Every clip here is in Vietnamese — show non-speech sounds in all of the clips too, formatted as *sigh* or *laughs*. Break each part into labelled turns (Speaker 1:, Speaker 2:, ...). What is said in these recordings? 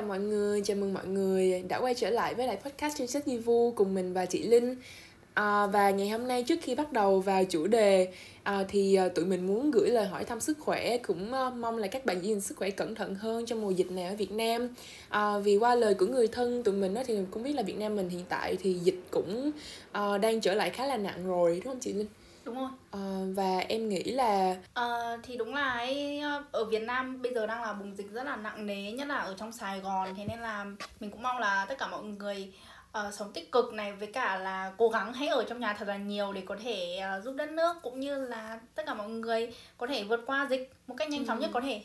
Speaker 1: cả mọi người, chào mừng mọi người đã quay trở lại với lại podcast trên sách Di Vu cùng mình và chị Linh à, Và ngày hôm nay trước khi bắt đầu vào chủ đề à, thì à, tụi mình muốn gửi lời hỏi thăm sức khỏe Cũng à, mong là các bạn giữ gìn sức khỏe cẩn thận hơn trong mùa dịch này ở Việt Nam à, Vì qua lời của người thân tụi mình đó, thì cũng biết là Việt Nam mình hiện tại thì dịch cũng à, đang trở lại khá là nặng rồi đúng không chị Linh?
Speaker 2: Đúng rồi
Speaker 1: à, và em nghĩ là
Speaker 2: à, thì đúng là ấy, ở Việt Nam bây giờ đang là bùng dịch rất là nặng nề nhất là ở trong Sài Gòn thế nên là mình cũng mong là tất cả mọi người uh, sống tích cực này với cả là cố gắng hãy ở trong nhà thật là nhiều để có thể uh, giúp đất nước cũng như là tất cả mọi người có thể vượt qua dịch một cách nhanh chóng ừ. nhất có thể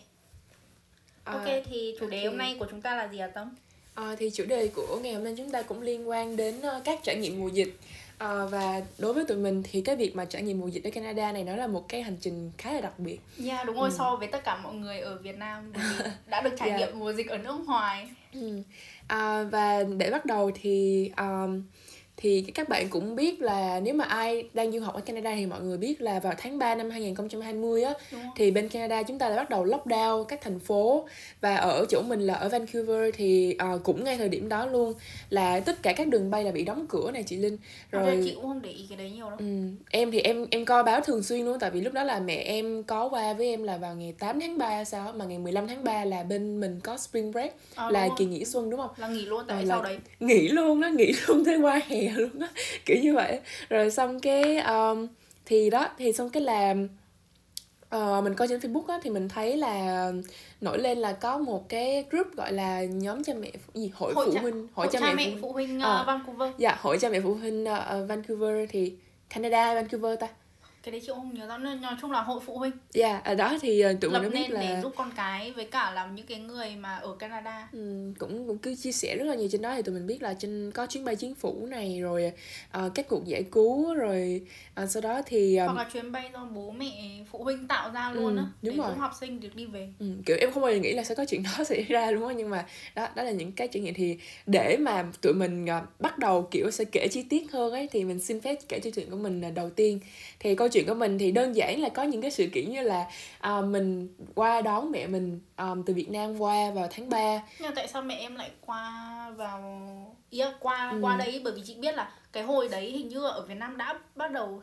Speaker 2: à, ok thì chủ đề okay. hôm nay của chúng ta là gì hả Tâm?
Speaker 1: À, thì chủ đề của ngày hôm nay chúng ta cũng liên quan đến uh, các trải nghiệm mùa dịch À, và đối với tụi mình thì cái việc mà trải nghiệm mùa dịch ở Canada này nó là một cái hành trình khá là đặc biệt.
Speaker 2: Dạ yeah, đúng rồi ừ. so với tất cả mọi người ở Việt Nam *laughs* đã được trải yeah. Nghiệm mùa dịch ở nước ngoài.
Speaker 1: Ừ. À, và để bắt đầu thì um, thì các bạn cũng biết là nếu mà ai đang du học ở Canada thì mọi người biết là vào tháng 3 năm 2020 á thì bên Canada chúng ta đã bắt đầu lockdown các thành phố và ở chỗ mình là ở Vancouver thì uh, cũng ngay thời điểm đó luôn là tất cả các đường bay là bị đóng cửa này chị Linh
Speaker 2: rồi à, chị cũng không để ý cái đấy nhiều đâu.
Speaker 1: Ừ, em thì em em coi báo thường xuyên luôn tại vì lúc đó là mẹ em có qua với em là vào ngày 8 tháng 3 sao mà ngày 15 tháng 3 là bên mình có spring break à, là kỳ nghỉ xuân đúng không?
Speaker 2: Là nghỉ luôn tại à, sau đấy.
Speaker 1: Nghỉ luôn đó, nghỉ *laughs* luôn tới qua hè *laughs* luôn á kiểu như vậy. Rồi xong cái um, thì đó thì xong cái làm uh, mình coi trên facebook á thì mình thấy là nổi lên là có một cái group gọi là nhóm cha mẹ gì hội, hội phụ cha, huynh
Speaker 2: hội, cha, cha mẹ, mẹ phụ huynh. uh, uh, Vancouver.
Speaker 1: Dạ hội cha mẹ phụ huynh uh, Vancouver thì Canada Vancouver ta
Speaker 2: cái đấy chị không nhớ rõ nói chung là hội phụ huynh.
Speaker 1: Dạ yeah, ở đó thì uh, tụi
Speaker 2: Lập
Speaker 1: mình
Speaker 2: biết
Speaker 1: là
Speaker 2: để giúp con cái với cả làm những cái người mà ở Canada.
Speaker 1: Ừ, cũng cũng cứ chia sẻ rất là nhiều trên đó thì tụi mình biết là trên có chuyến bay chính phủ này rồi uh, các cuộc giải cứu rồi uh, sau đó thì
Speaker 2: um, hoặc là chuyến bay do bố mẹ phụ huynh tạo ra luôn ừ, á đúng để rồi. giúp học sinh được đi về.
Speaker 1: Ừ, kiểu em không bao giờ nghĩ là sẽ có chuyện đó *laughs* xảy ra luôn á nhưng mà đó đó là những cái trải nghiệm. Thì để mà tụi mình uh, bắt đầu kiểu sẽ kể chi tiết hơn ấy thì mình xin phép kể câu chuyện của mình là đầu tiên. Thì câu chuyện của mình thì đơn giản là có những cái sự kiện như là uh, mình qua đón mẹ mình um, từ Việt Nam qua vào tháng 3
Speaker 2: Nhưng tại sao mẹ em lại qua vào yeah, qua ừ. qua đấy bởi vì chị biết là cái hồi đấy hình như ở Việt Nam đã bắt đầu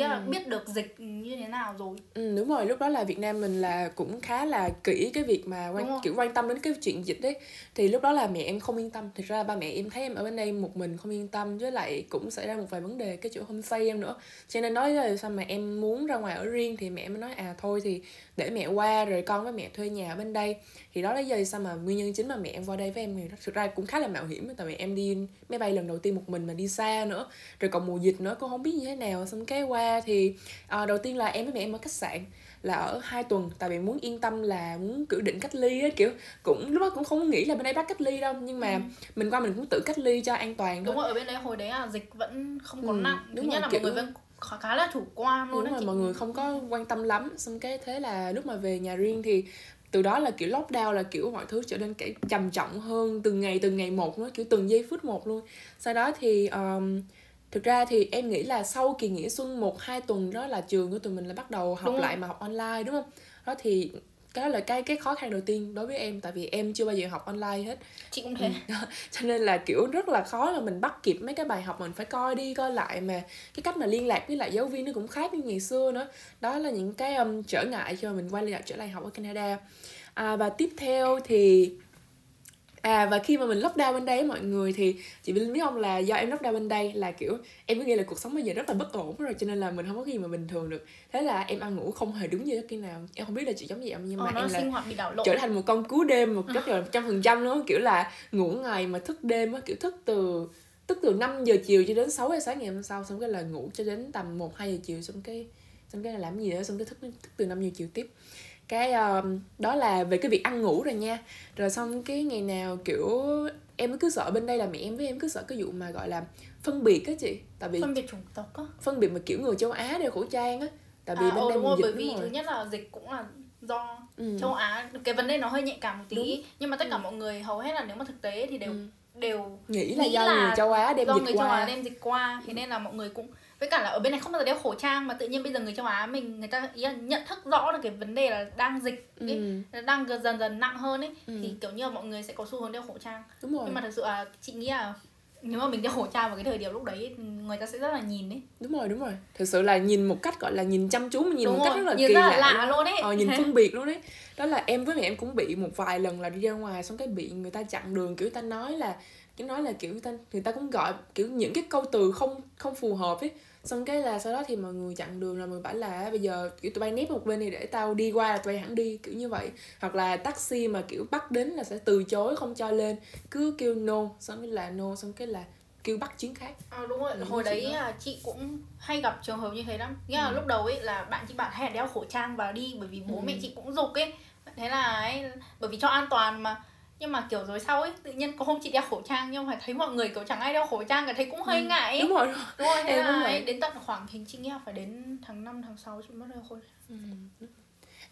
Speaker 2: yeah, ừ. biết được dịch như thế nào rồi.
Speaker 1: Ừ, đúng rồi lúc đó là Việt Nam mình là cũng khá là kỹ cái việc mà quan kiểu quan tâm đến cái chuyện dịch đấy. Thì lúc đó là mẹ em không yên tâm. Thực ra ba mẹ em thấy em ở bên đây một mình không yên tâm với lại cũng xảy ra một vài vấn đề cái chỗ homestay em nữa. Cho nên nói là sao mà em muốn ra ngoài ở riêng thì mẹ mới nói à thôi thì để mẹ qua rồi con với mẹ thuê nhà ở bên đây. Thì đó là do sao mà nguyên nhân chính mà mẹ em qua đây với em thì thực ra cũng khá là mạo hiểm tại vì em đi máy bay lần đầu tiên một mình mà đi xa nữa. Rồi còn mùa dịch nữa cũng không biết như thế nào. Xong cái qua thì à, đầu tiên là em với mẹ em ở khách sạn là ở hai tuần. Tại vì muốn yên tâm là muốn cử định cách ly á kiểu cũng lúc đó cũng không nghĩ là bên đây bắt cách ly đâu. Nhưng mà ừ. mình qua mình cũng tự cách ly cho an toàn
Speaker 2: đúng rồi ở bên đây hồi đấy là dịch vẫn không còn ừ, nặng. đúng thứ nhất là kiểu... mọi người vẫn khá là chủ quan luôn
Speaker 1: đúng rồi chị. mọi người không có quan tâm lắm. Xong cái thế là lúc mà về nhà riêng thì từ đó là kiểu lockdown là kiểu mọi thứ trở nên cái trầm trọng hơn từng ngày từng ngày một nữa kiểu từng giây phút một luôn. Sau đó thì um, thực ra thì em nghĩ là sau kỳ nghỉ xuân một hai tuần đó là trường của tụi mình là bắt đầu học lại mà học online đúng không? Đó thì cái là cái cái khó khăn đầu tiên đối với em tại vì em chưa bao giờ học online hết.
Speaker 2: Chị cũng thế.
Speaker 1: Ừ. *laughs* cho nên là kiểu rất là khó là mình bắt kịp mấy cái bài học mình phải coi đi coi lại mà cái cách mà liên lạc với lại giáo viên nó cũng khác như ngày xưa nữa. Đó là những cái um, trở ngại mà mình quay lại trở lại học ở Canada. À, và tiếp theo thì à và khi mà mình lockdown bên đây mọi người thì chị biết không là do em lockdown bên đây là kiểu em cứ nghĩ là cuộc sống bây giờ rất là bất ổn rồi cho nên là mình không có gì mà bình thường được. Thế là em ăn ngủ không hề đúng giờ khi nào. Em không biết là chị giống gì không nhưng mà
Speaker 2: ờ,
Speaker 1: em
Speaker 2: là sinh hoạt bị đảo lộn.
Speaker 1: trở thành một con cú đêm một cách là trăm phần trăm luôn kiểu là ngủ ngày mà thức đêm á kiểu thức từ tức từ 5 giờ chiều cho đến 6 giờ sáng ngày hôm sau xong cái là ngủ cho đến tầm 1 2 giờ chiều xong cái xong cái là làm gì đó xong cái thức thức từ 5 giờ chiều tiếp cái um, đó là về cái việc ăn ngủ rồi nha rồi xong cái ngày nào kiểu em cứ sợ bên đây là mẹ em với em cứ sợ cái vụ mà gọi là phân biệt á chị
Speaker 2: tại vì phân biệt chủng tộc á
Speaker 1: phân biệt mà kiểu người châu á đeo khẩu trang á
Speaker 2: tại vì à, bên đây đúng rồi, bởi vì thứ nhất là dịch cũng là do ừ. châu á cái vấn đề nó hơi nhạy cảm một tí đúng. nhưng mà tất cả ừ. mọi người hầu hết là nếu mà thực tế thì đều ừ. đều
Speaker 1: nghĩ là nghĩ do là người châu á đem
Speaker 2: do
Speaker 1: dịch
Speaker 2: người
Speaker 1: qua.
Speaker 2: châu á đem dịch qua thế nên là mọi người cũng với cả là ở bên này không bao giờ đeo khẩu trang mà tự nhiên bây giờ người châu Á mình người ta ý là nhận thức rõ được cái vấn đề là đang dịch ấy, ừ. đang dần dần nặng hơn ấy ừ. thì kiểu như là mọi người sẽ có xu hướng đeo khẩu trang.
Speaker 1: Đúng rồi.
Speaker 2: Nhưng mà thực sự là chị nghĩ là nếu mà mình đeo khẩu trang vào cái thời điểm lúc đấy người ta sẽ rất là nhìn ấy
Speaker 1: đúng rồi đúng rồi. Thực sự là nhìn một cách gọi là nhìn chăm chú nhìn
Speaker 2: đúng
Speaker 1: một
Speaker 2: rồi.
Speaker 1: cách rất là
Speaker 2: nhìn
Speaker 1: kỳ
Speaker 2: rất
Speaker 1: lạ,
Speaker 2: là lạ luôn. ấy
Speaker 1: ờ, nhìn phân biệt luôn đấy đó là em với mẹ em cũng bị một vài lần là đi ra ngoài xong cái bị người ta chặn đường kiểu ta nói là cái nói là kiểu ta người ta cũng gọi kiểu những cái câu từ không không phù hợp ấy xong cái là sau đó thì mọi người chặn đường rồi mọi người bảo là bây giờ kiểu tụi bay nép một bên này để tao đi qua là tụi bay hẳn đi kiểu như vậy. Hoặc là taxi mà kiểu bắt đến là sẽ từ chối không cho lên cứ kêu no xong cái là no xong cái là kêu bắt chuyến khác.
Speaker 2: À, đúng rồi
Speaker 1: Đúng
Speaker 2: hồi đấy là chị cũng hay gặp trường hợp như thế lắm. Nghĩa là
Speaker 1: Ừ.
Speaker 2: lúc đầu ấy là bạn chị bạn hay là đeo khẩu trang và đi bởi vì bố
Speaker 1: Ừ.
Speaker 2: mẹ chị cũng dục ấy. Thế là ấy bởi vì cho an toàn mà nhưng mà kiểu rồi sau ấy tự nhiên có hôm chị đeo khẩu trang nhưng mà thấy mọi người kiểu chẳng ai đeo khẩu trang cả thấy cũng hơi
Speaker 1: Ừ.
Speaker 2: ngại ấy.
Speaker 1: đúng rồi đúng rồi.
Speaker 2: đúng rồi thế *laughs*
Speaker 1: Em
Speaker 2: là ấy, đến tận khoảng hình chị nghĩ là phải đến tháng 5, tháng 6 chị mới đeo khẩu trang
Speaker 1: Ừ.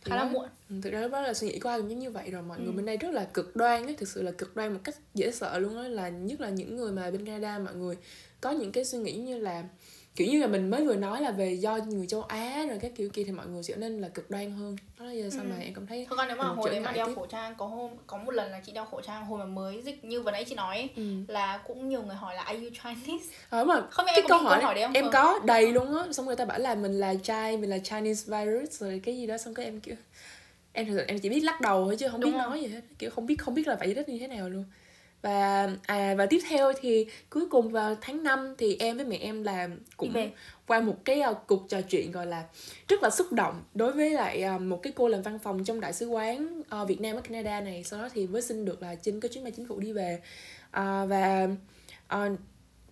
Speaker 2: khá là muộn
Speaker 1: Ừ, thực ra lúc đó là suy nghĩ ai cũng giống như vậy rồi mọi
Speaker 2: Ừ.
Speaker 1: người bên đây rất là cực đoan ấy thực sự là cực đoan một cách dễ sợ luôn á là nhất là những người mà bên Canada mọi người có những cái suy nghĩ như là kiểu như là mình mới vừa nói là về do người châu Á rồi các kiểu kia thì mọi người trở nên là cực đoan hơn đó là do sao
Speaker 2: Ừ.
Speaker 1: mà em cảm thấy
Speaker 2: Thực ra nếu mà
Speaker 1: Ừ,
Speaker 2: hồi đấy mà đeo
Speaker 1: tiếp.
Speaker 2: khẩu trang có hôm có một lần là chị đeo khẩu trang hồi mà mới dịch như vừa nãy chị nói ấy,
Speaker 1: ừ.
Speaker 2: là cũng nhiều người hỏi là are you Chinese?
Speaker 1: Ờ, đúng rồi
Speaker 2: Không
Speaker 1: cái
Speaker 2: em có
Speaker 1: câu hỏi,
Speaker 2: câu hỏi đấy không?
Speaker 1: em
Speaker 2: Ừ.
Speaker 1: có đầy luôn á xong người ta bảo là mình là Chai mình là Chinese virus rồi cái gì đó xong cái em kiểu em thực sự em chỉ biết lắc đầu thôi chứ không
Speaker 2: Đúng
Speaker 1: biết
Speaker 2: rồi.
Speaker 1: nói gì hết kiểu không biết không biết là phải giải thích như thế nào luôn và à và tiếp theo thì cuối cùng vào tháng 5 thì em với mẹ em là cũng
Speaker 2: về.
Speaker 1: qua một cái uh, cuộc trò chuyện gọi là rất là xúc động đối với lại uh, một cái cô làm văn phòng trong đại sứ quán uh, Việt Nam ở Canada này sau đó thì mới xin được là trên cái chuyến bay chính phủ đi về uh, và uh,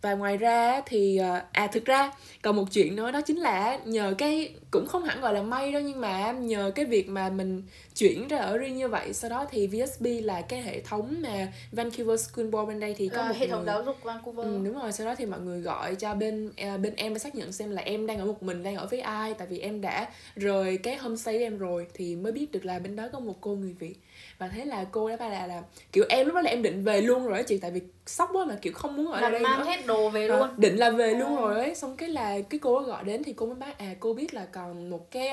Speaker 1: và ngoài ra thì uh, à thực ra còn một chuyện nữa đó chính là nhờ cái cũng không hẳn gọi là may đâu nhưng mà nhờ cái việc mà mình chuyển ra ở riêng như vậy sau đó thì VSB là cái hệ thống mà Vancouver School Board bên đây thì có
Speaker 2: Là
Speaker 1: một
Speaker 2: hệ thống
Speaker 1: người
Speaker 2: giáo dục Vancouver.
Speaker 1: Ừ, đúng rồi sau đó thì mọi người gọi cho bên à, bên em để xác nhận xem là em đang ở một mình đang ở với ai tại vì em đã rời cái homestay em rồi thì mới biết được là bên đó có một cô người việt và thế là cô đã ba là là kiểu em lúc đó là em định về luôn rồi đó chị tại vì sốc quá mà kiểu không muốn ở
Speaker 2: là
Speaker 1: đây
Speaker 2: mang
Speaker 1: nữa
Speaker 2: hết đồ về
Speaker 1: Ờ,
Speaker 2: luôn.
Speaker 1: định là về luôn
Speaker 2: Ờ.
Speaker 1: rồi ấy xong cái là cái cô gọi đến thì cô mới báo à cô biết là còn một cái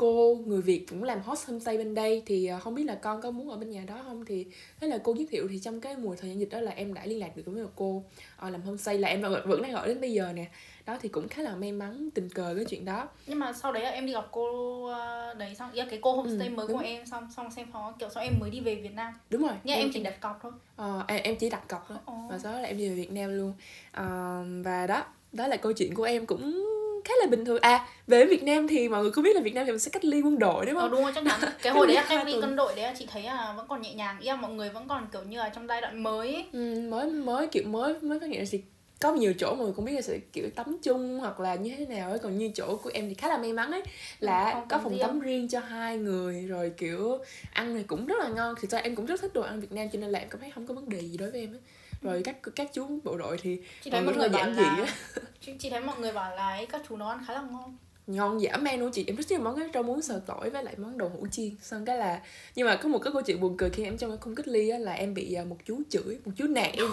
Speaker 1: cô người việt cũng làm host homestay bên đây thì ờ, không biết là con có muốn ở bên nhà đó không thì thế là cô giới thiệu thì trong cái mùa thời gian dịch đó là em đã liên lạc được với một cô ờ, làm homestay là em vẫn đang gọi đến bây giờ nè đó thì cũng khá là may mắn tình cờ cái chuyện đó
Speaker 2: Nhưng mà sau đấy là em đi gặp cô ờ, đấy xong, là cái cô homestay
Speaker 1: Ừ,
Speaker 2: mới
Speaker 1: đúng.
Speaker 2: của em xong xong xem phó kiểu xong em mới đi về Việt Nam.
Speaker 1: đúng rồi
Speaker 2: Nhưng em chỉ đặt cọc thôi.
Speaker 1: Ờ, em, em chỉ đặt cọc thôi
Speaker 2: Ồ.
Speaker 1: và sau đó là em đi về Việt Nam luôn Ờ, và đó đó là câu chuyện của em cũng khá là bình thường à về Việt Nam thì mọi người có biết là Việt Nam thì mình sẽ cách ly quân đội đúng
Speaker 2: Ờ
Speaker 1: không
Speaker 2: đúng rồi chắc chắn. Cái hồi đấy là em đi
Speaker 1: tuần.
Speaker 2: cân đội đấy là chị thấy là vẫn còn nhẹ nhàng. Ý là mọi người vẫn còn kiểu như là trong giai đoạn mới ấy.
Speaker 1: Ừ, mới mới kiểu mới mới phát hiện ra thì có nhiều chỗ mọi người cũng biết là sẽ kiểu tắm chung hoặc là như thế nào ấy còn như chỗ của em thì khá là may mắn ấy là
Speaker 2: Ừ, không
Speaker 1: có
Speaker 2: tắm
Speaker 1: phòng
Speaker 2: riêng.
Speaker 1: tắm riêng cho hai người rồi kiểu ăn thì cũng rất là ngon thì ra em cũng rất thích đồ ăn Việt Nam cho nên là em cảm thấy không có vấn đề gì đối với em ấy rồi các các chú bộ đội thì
Speaker 2: Chị thấy
Speaker 1: mọi người giản dị
Speaker 2: là *laughs* chị, chị thấy mọi người bảo là ấy, các chú nấu ăn khá là ngon.
Speaker 1: ngon dã man luôn chị. Em rất nhiều món cái rau muống xào tỏi với lại món đậu hũ chiên. Xong cái là nhưng mà có một cái câu chuyện buồn cười khi em trong cái khung cách ly á là em bị à, một chú chửi một chú nạt em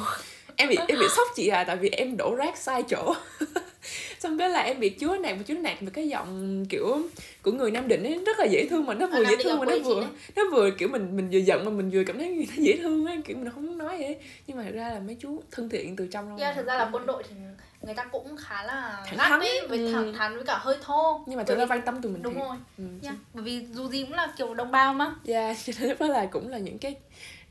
Speaker 1: em bị em bị sốc chị à tại vì em đổ rác sai chỗ *laughs* xong cái là em bị chú nạt một chú nạt với cái giọng kiểu của người nam định ấy rất là dễ thương mà nó vừa
Speaker 2: Nam
Speaker 1: dễ thương mà nó vừa nó vừa kiểu mình mình vừa giận mà mình vừa cảm thấy người ta dễ thương ấy kiểu mình không nói vậy nhưng mà thật ra là mấy chú thân thiện từ trong đâu
Speaker 2: Yeah, thực ra là quân đội thì người ta cũng khá là
Speaker 1: Thẳng thắn.
Speaker 2: ấy, với
Speaker 1: Ừ.
Speaker 2: thẳng thắn với cả hơi thô.
Speaker 1: nhưng mà thật ra quan tâm tụi mình
Speaker 2: đúng
Speaker 1: thiệt.
Speaker 2: rồi.
Speaker 1: ừ.
Speaker 2: Yeah. Bởi vì dù gì cũng là kiểu đồng bào mà.
Speaker 1: Yeah, cho nên đó là cũng là những cái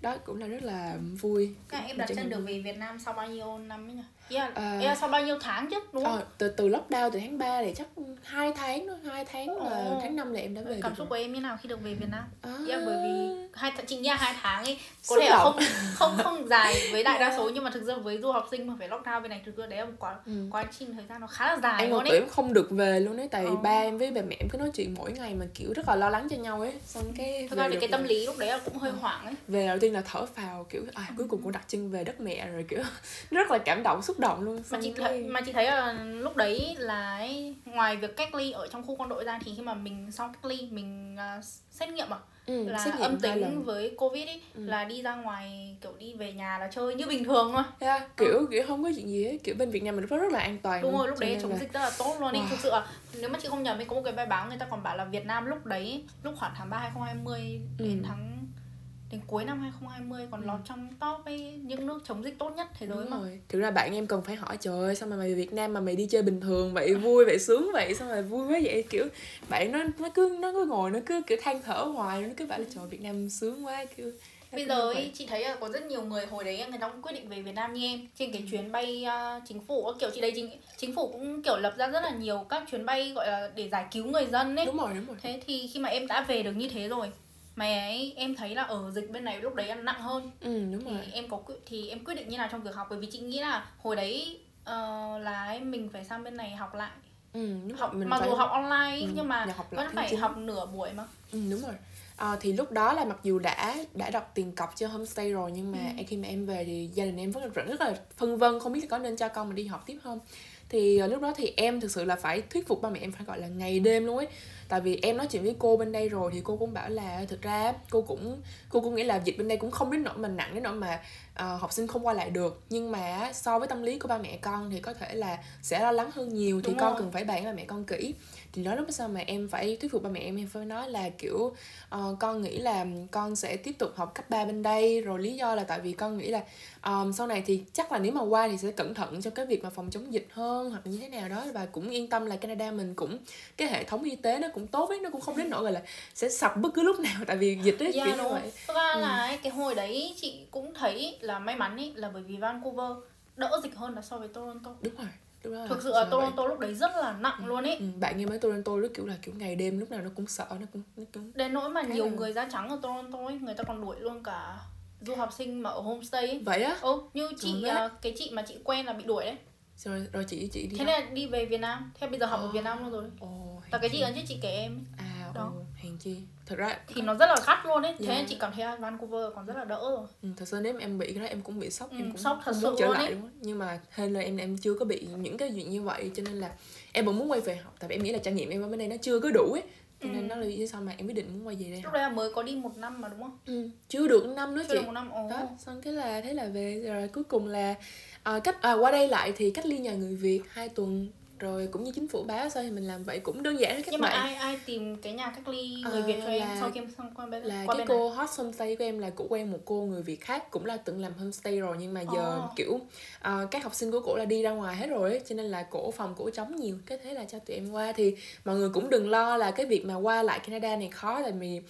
Speaker 1: đó cũng là rất là vui
Speaker 2: Các em đặt chân được về Việt Nam sau bao nhiêu năm ấy nhỉ? Yeah,
Speaker 1: À.
Speaker 2: yeah, sau bao nhiêu tháng chứ đúng không?
Speaker 1: Ờ, từ từ lockdown từ tháng 3 thì chắc hai tháng thôi hai tháng là
Speaker 2: Ồ.
Speaker 1: tháng 5 là em đã về
Speaker 2: Cảm xúc của em như nào khi được về Việt Nam?
Speaker 1: rồi. À,
Speaker 2: Yeah, bởi vì hai th- nghĩ là hai tháng ấy có thể là không không không dài với đại đa số nhưng mà thực ra với du học sinh mà phải lockdown bên này thực ra đấy là một quá
Speaker 1: Ừ.
Speaker 2: quá trình thời gian nó khá là dài
Speaker 1: em
Speaker 2: luôn ấy.
Speaker 1: em không được về luôn ấy tại
Speaker 2: Ờ.
Speaker 1: ba em với bà mẹ em cứ nói chuyện mỗi ngày mà kiểu rất là lo lắng cho nhau ấy xong cái
Speaker 2: Thực ra thì cái tâm lý lúc đấy là cũng hơi
Speaker 1: Ờ.
Speaker 2: hoảng ấy.
Speaker 1: về đầu tiên là thở phào kiểu à cuối cùng cũng đặt chân về đất mẹ rồi kiểu *laughs* rất là cảm động xúc động luôn
Speaker 2: mà chị thấy mà chị thấy là lúc đấy là ấy, ngoài việc cách ly ở trong khu quân đội ra thì khi mà mình xong cách ly mình à, xét nghiệm à ừ, là âm tính với covid ấy ừ. là đi ra ngoài kiểu đi về nhà là chơi như bình thường thôi
Speaker 1: yeah, kiểu ừ. kiểu không có chuyện gì ấy kiểu bên việt nam mình rất rất là an toàn
Speaker 2: đúng rồi lúc đấy chống là... dịch rất là tốt luôn wow. thực sự là nếu mà chị không nhầm ấy có một cái bài báo người ta còn bảo là việt nam lúc đấy lúc khoảng tháng 3 2020 ừ. đến tháng đến cuối năm 2020 còn ừ. lọt trong top ấy, những nước chống dịch tốt nhất thế giới mà. Rồi.
Speaker 1: Thực ra bạn em cần phải hỏi trời ơi sao mà mày Việt Nam mà mày đi chơi bình thường vậy vui vậy sướng vậy sao mà vui quá vậy kiểu bạn nó nó cứ nó cứ ngồi nó cứ kiểu than thở hoài nó cứ bảo là trời Việt Nam sướng quá kiểu
Speaker 2: bây giờ ấy, chị thấy là có rất nhiều người hồi đấy người ta cũng quyết định về Việt Nam như em trên cái ừ. chuyến bay uh, chính phủ kiểu chị đây chính chính phủ cũng kiểu lập ra rất là nhiều các chuyến bay gọi là để giải cứu người dân ấy
Speaker 1: đúng rồi đúng rồi
Speaker 2: thế thì khi mà em đã về được như thế rồi mà ấy em thấy là ở dịch bên này lúc đấy ăn nặng hơn.
Speaker 1: Ừ đúng
Speaker 2: thì
Speaker 1: rồi.
Speaker 2: em có thì em quyết định như nào trong việc học? Bởi vì chị nghĩ là hồi đấy uh, là mình phải sang bên này học lại.
Speaker 1: Ừ,
Speaker 2: đúng học mình mặc phải... dù học online ừ, nhưng mà học vẫn phải học nửa buổi mà.
Speaker 1: Ừ, đúng rồi. À, thì lúc đó là mặc dù đã đã đặt tiền cọc cho homestay rồi nhưng mà ừ. khi mà em về thì gia đình em rất là rất là phân vân không biết là có nên cho con mình đi học tiếp không thì uh, lúc đó thì em thực sự là phải thuyết phục ba mẹ em phải gọi là ngày đêm luôn ấy. Tại vì em nói chuyện với cô bên đây rồi thì cô cũng bảo là thực ra cô cũng cô cũng nghĩ là dịch bên đây cũng không đến nỗi mà nặng đến nỗi mà uh, học sinh không qua lại được. Nhưng mà so với tâm lý của ba mẹ con thì có thể là sẽ lo lắng hơn nhiều thì Đúng con rồi. cần phải bàn với ba mẹ con kỹ thì đó lúc sao mà em phải thuyết phục ba mẹ em em phải nói là kiểu uh, con nghĩ là con sẽ tiếp tục học cấp 3 bên đây. Rồi lý do là tại vì con nghĩ là um, sau này thì chắc là nếu mà qua thì sẽ cẩn thận trong cái việc mà phòng chống dịch hơn hoặc như thế nào đó. Và cũng yên tâm là Canada mình cũng cái hệ thống y tế nó cũng tốt ấy nó cũng không đến nỗi gọi là sẽ sập bất cứ lúc nào. *laughs* Tại vì dịch ấy
Speaker 2: yeah, kiểu như vậy. Ra ừ. là cái hồi đấy chị cũng thấy là may mắn ấy là bởi vì Vancouver đỡ dịch hơn là so với Toronto.
Speaker 1: Đúng rồi
Speaker 2: thực sự là Toronto vậy. lúc đấy rất là nặng
Speaker 1: ừ.
Speaker 2: luôn ấy
Speaker 1: ừ. bạn nghe mấy Toronto lúc kiểu là kiểu ngày đêm lúc nào nó cũng sợ nó cũng, nó cũng...
Speaker 2: đến nỗi mà nhiều là... người da trắng ở Toronto ấy người ta còn đuổi luôn cả du học sinh mà ở homestay ấy.
Speaker 1: vậy á
Speaker 2: ừ như chị uh, cái chị mà chị quen là bị đuổi đấy
Speaker 1: rồi rồi chị chị đi
Speaker 2: thế nên đi về Việt Nam thế bây giờ học oh. ở Việt Nam luôn rồi oh, là cái chị ấn chứ chị kể em
Speaker 1: à đó oh, chi? Thật ra
Speaker 2: thì nó rất là gắt luôn ấy. Thế yeah. nên chị cảm thấy Vancouver còn rất là đỡ rồi.
Speaker 1: Ừ, thật sự nếu em bị cái đó em cũng bị sốc
Speaker 2: ừ,
Speaker 1: em cũng
Speaker 2: sốc thật sự
Speaker 1: trở lại luôn nhưng mà hên là em em chưa có bị những cái chuyện như vậy cho nên là em vẫn muốn quay về học. Tại vì em nghĩ là trải nghiệm em ở bên đây nó chưa có đủ ấy. Cho nên ừ. đó là lý do sao mà em quyết định muốn quay về đây
Speaker 2: lúc đây là mới có đi một năm mà đúng không?
Speaker 1: Ừ. chưa được năm nữa
Speaker 2: chưa chị. được một năm ồ.
Speaker 1: đó xong cái là thế là về. Rồi cuối cùng là à, cách à, qua đây lại thì cách ly nhà người việt hai tuần rồi cũng như chính phủ báo sao thì mình làm vậy cũng đơn giản các
Speaker 2: nhưng
Speaker 1: bạn
Speaker 2: mà ai ai tìm cái nhà cách ly người à, Việt cho em sau khi em xong qua bên
Speaker 1: là
Speaker 2: qua
Speaker 1: cái
Speaker 2: bên
Speaker 1: cô này. hot homestay của em là cũng quen một cô người Việt khác cũng là từng làm homestay rồi nhưng mà giờ oh. kiểu uh, các học sinh của cổ là đi ra ngoài hết rồi ấy, cho nên là cổ phòng cổ trống nhiều cái thế là cho tụi em qua thì mọi người cũng đừng lo là cái việc mà qua lại Canada này khó tại vì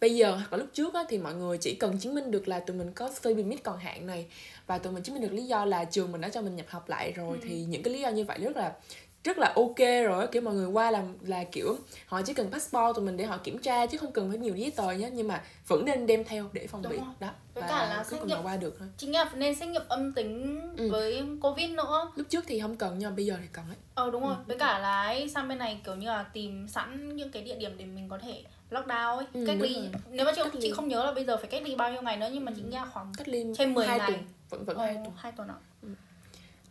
Speaker 1: bây giờ hoặc là lúc trước á, thì mọi người chỉ cần chứng minh được là tụi mình có study permit còn hạn này và tụi mình chứng minh được lý do là trường mình đã cho mình nhập học lại rồi ừ. thì những cái lý do như vậy rất là rất là ok rồi kiểu mọi người qua làm là kiểu họ chỉ cần passport tụi mình để họ kiểm tra chứ không cần phải nhiều giấy tờ nhé nhưng mà vẫn nên đem theo để phòng bị đó.
Speaker 2: Với và cả là xét nghiệm
Speaker 1: qua được thôi.
Speaker 2: chính là nên xét nghiệm âm tính ừ. với covid nữa.
Speaker 1: Lúc trước thì không cần nhưng mà bây giờ thì cần ấy.
Speaker 2: Ờ đúng rồi. Ừ. với cả là ấy, sang bên này kiểu như là tìm sẵn những cái địa điểm để mình có thể lockdown ấy ừ, cách ly. nếu mà chị, chị không nhớ là bây giờ phải cách ly bao nhiêu ngày nữa nhưng mà chị ừ. nghe khoảng
Speaker 1: cách ly
Speaker 2: trên 10
Speaker 1: ngày.
Speaker 2: tuần.
Speaker 1: vẫn vẫn hai tuần.
Speaker 2: hai tuần ạ. Ừ.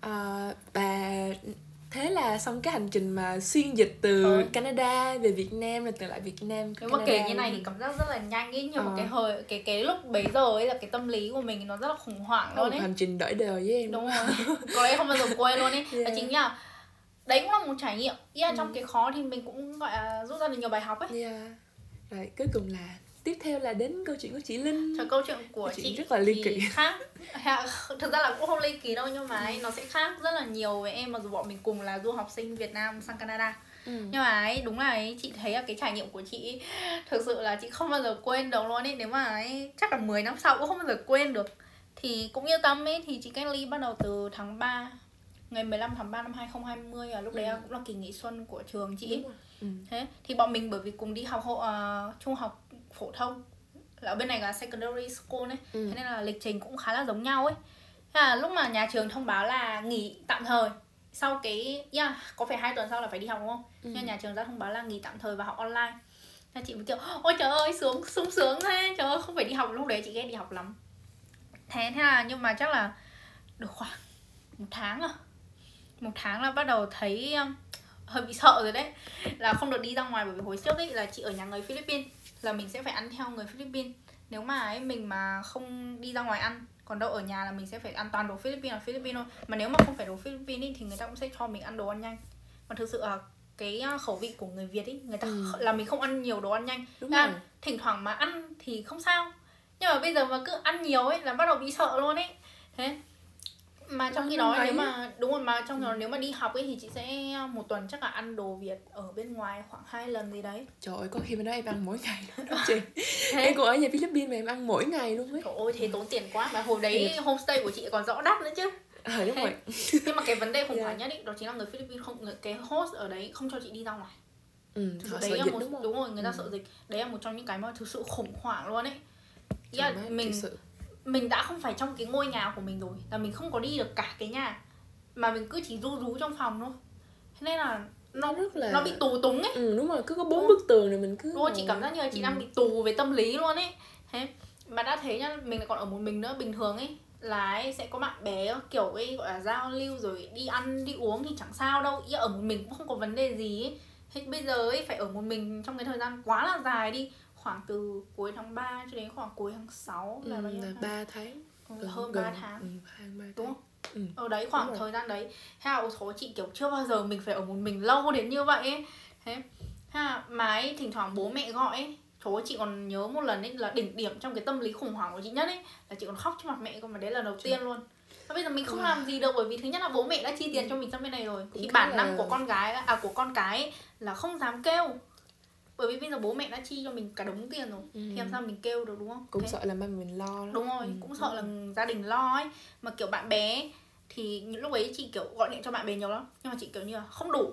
Speaker 1: à, và thế là xong cái hành trình mà xuyên dịch từ ừ. Canada về Việt Nam rồi từ lại Việt Nam
Speaker 2: nếu mà kể như này thì cảm giác rất là nhanh ấy nhưng ờ. mà cái hồi cái cái lúc bấy giờ ấy là cái tâm lý của mình nó rất là khủng hoảng luôn ấy
Speaker 1: hành trình đợi đời với em
Speaker 2: đúng rồi có lẽ không bao giờ quên luôn ấy *laughs* yeah. và chính là đấy cũng là một trải nghiệm ý là ừ. trong cái khó thì mình cũng gọi là rút ra được nhiều bài học ấy
Speaker 1: yeah. rồi cuối cùng là tiếp theo là đến câu chuyện của chị Linh.
Speaker 2: Trời, câu chuyện của chuyện chị
Speaker 1: rất là ly kỳ
Speaker 2: khác. *laughs* Thực ra là cũng không ly kỳ đâu nhưng mà ấy, nó sẽ khác rất là nhiều với em mặc dù bọn mình cùng là du học sinh Việt Nam sang Canada. Ừ. nhưng mà ấy đúng là ấy, chị thấy là cái trải nghiệm của chị thực sự là chị không bao giờ quên được luôn ấy. Nếu mà ấy, chắc là 10 năm sau cũng không bao giờ quên được. Thì cũng yên tâm ấy thì chị cách ly bắt đầu từ tháng 3 ngày 15 tháng 3 năm 2020 à lúc đấy ừ. cũng là kỳ nghỉ xuân của trường chị ừ. thế thì bọn mình bởi vì cùng đi học hộ uh, trung học phổ thông. Là ở bên này là secondary school ấy. Ừ. thế nên là lịch trình cũng khá là giống nhau ấy. Thế là lúc mà nhà trường thông báo là nghỉ tạm thời sau cái yeah, có phải hai tuần sau là phải đi học đúng không? Ừ. nhưng nhà trường ra thông báo là nghỉ tạm thời và học online. Thế chị mới kiểu ôi trời ơi sướng sung sướng thế. Trời ơi không phải đi học lúc đấy chị ghét đi học lắm. Thế thế là nhưng mà chắc là được khoảng một tháng à. Một tháng là bắt đầu thấy um, hơi bị sợ rồi đấy. Là không được đi ra ngoài bởi vì hồi trước ấy là chị ở nhà người Philippines là mình sẽ phải ăn theo người Philippines. Nếu mà ấy mình mà không đi ra ngoài ăn còn đâu ở nhà là mình sẽ phải ăn toàn đồ Philippines là Philippines thôi. Mà nếu mà không phải đồ Philippines ý, thì người ta cũng sẽ cho mình ăn đồ ăn nhanh. Còn thực sự là cái à, khẩu vị của người Việt ý người ta ừ. là mình không ăn nhiều đồ ăn nhanh. Đúng là rồi. thỉnh thoảng mà ăn thì không sao. Nhưng mà bây giờ mà cứ ăn nhiều ấy là bắt đầu bị sợ luôn ấy thế mà trong khi đó nếu mà đúng rồi mà trong khi đó nếu mà đi học ấy thì chị sẽ một tuần chắc là ăn đồ Việt ở bên ngoài khoảng hai lần gì đấy.
Speaker 1: Trời ơi có khi bên đó em ăn mỗi ngày chị. *laughs* Em cũng ở nhà Philippines mà em ăn mỗi ngày luôn ấy.
Speaker 2: Trời ơi thế tốn tiền quá. Mà hồi đấy homestay của chị còn rõ đắt nữa chứ.
Speaker 1: À, đúng rồi.
Speaker 2: Nhưng mà cái vấn đề khủng *laughs* hoảng yeah. nhất ý, đó chính là người Philippines không người cái host ở đấy không cho chị đi ra ngoài.
Speaker 1: Ừ,
Speaker 2: thực đấy là một đúng, đúng rồi người ta ừ. sợ dịch. Đấy là một trong những cái mà thực sự khủng hoảng luôn ấy. Yeah, mình sự mình đã không phải trong cái ngôi nhà của mình rồi là mình không có đi được cả cái nhà mà mình cứ chỉ ru rú trong phòng thôi. Thế nên là nó rất là nó bị tù túng ấy.
Speaker 1: Ừ đúng rồi cứ có bốn ừ. bức tường này mình cứ
Speaker 2: rồi chị cảm giác như là chị ừ. đang bị tù về tâm lý luôn ấy. Thế mà đã thấy nhá mình lại còn ở một mình nữa bình thường ấy là ấy, sẽ có bạn bè kiểu ấy gọi là giao lưu rồi đi ăn đi uống thì chẳng sao đâu. Ý ở một mình cũng không có vấn đề gì ấy. Thế bây giờ ấy phải ở một mình trong cái thời gian quá là dài đi khoảng từ cuối tháng 3 cho đến khoảng cuối tháng 6 là ừ, bao nhiêu
Speaker 1: là 3 tháng.
Speaker 2: Ừ, hơn gần, 3 tháng. ừ, 2, 3 đúng không? Ừ. ở đấy khoảng thời gian đấy. Thế là số chị kiểu chưa bao giờ mình phải ở một mình lâu đến như vậy ấy. Thế là mà ấy, thỉnh thoảng bố mẹ gọi ấy Trời chị còn nhớ một lần ấy là đỉnh điểm trong cái tâm lý khủng hoảng của chị nhất ấy Là chị còn khóc trước mặt mẹ con mà đấy là đầu tiên luôn. Và bây giờ mình không làm gì được bởi vì thứ nhất là bố mẹ đã chi tiền cho mình sang bên này rồi. Thì bản năng của con gái à của con cái ấy, là không dám kêu bởi vì bây giờ bố mẹ đã chi cho mình cả đống tiền rồi ừ. thì làm sao mình kêu được đúng không
Speaker 1: cũng Thế. sợ là ba mình lo đó.
Speaker 2: đúng rồi ừ. cũng sợ là gia đình lo ấy mà kiểu bạn bè thì những lúc ấy chị kiểu gọi điện cho bạn bè nhiều lắm nhưng mà chị kiểu như là không đủ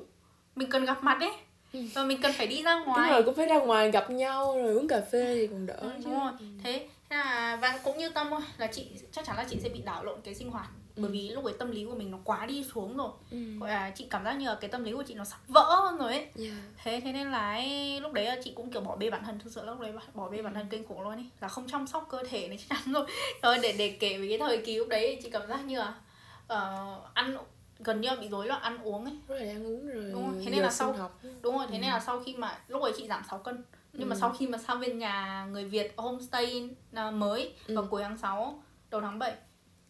Speaker 2: mình cần gặp mặt ấy ừ. và mình cần phải đi ra ngoài
Speaker 1: đúng rồi cũng phải ra ngoài gặp nhau rồi uống cà phê thì còn đỡ
Speaker 2: ừ, đúng rồi ừ. thế là và cũng như tâm thôi là chị chắc chắn là chị sẽ bị đảo lộn cái sinh hoạt bởi ừ. vì lúc ấy tâm lý của mình nó quá đi xuống rồi ừ. gọi là chị cảm giác như là cái tâm lý của chị nó sắp vỡ rồi ấy yeah. thế thế nên là ấy, lúc đấy chị cũng kiểu bỏ bê bản thân thực sự lúc đấy bỏ bê bản thân kinh khủng luôn ấy là không chăm sóc cơ thể này chắc chắn rồi *laughs* rồi để để kể về cái thời kỳ lúc đấy chị cảm giác như là uh, ăn gần như bị rối loạn ăn uống ấy
Speaker 1: rồi ăn uống rồi
Speaker 2: đúng rồi thế nên là sau học. đúng rồi thế ừ. nên là sau khi mà lúc ấy chị giảm 6 cân nhưng ừ. mà sau khi mà sang bên nhà người Việt homestay à, mới ừ. vào cuối tháng 6 đầu tháng 7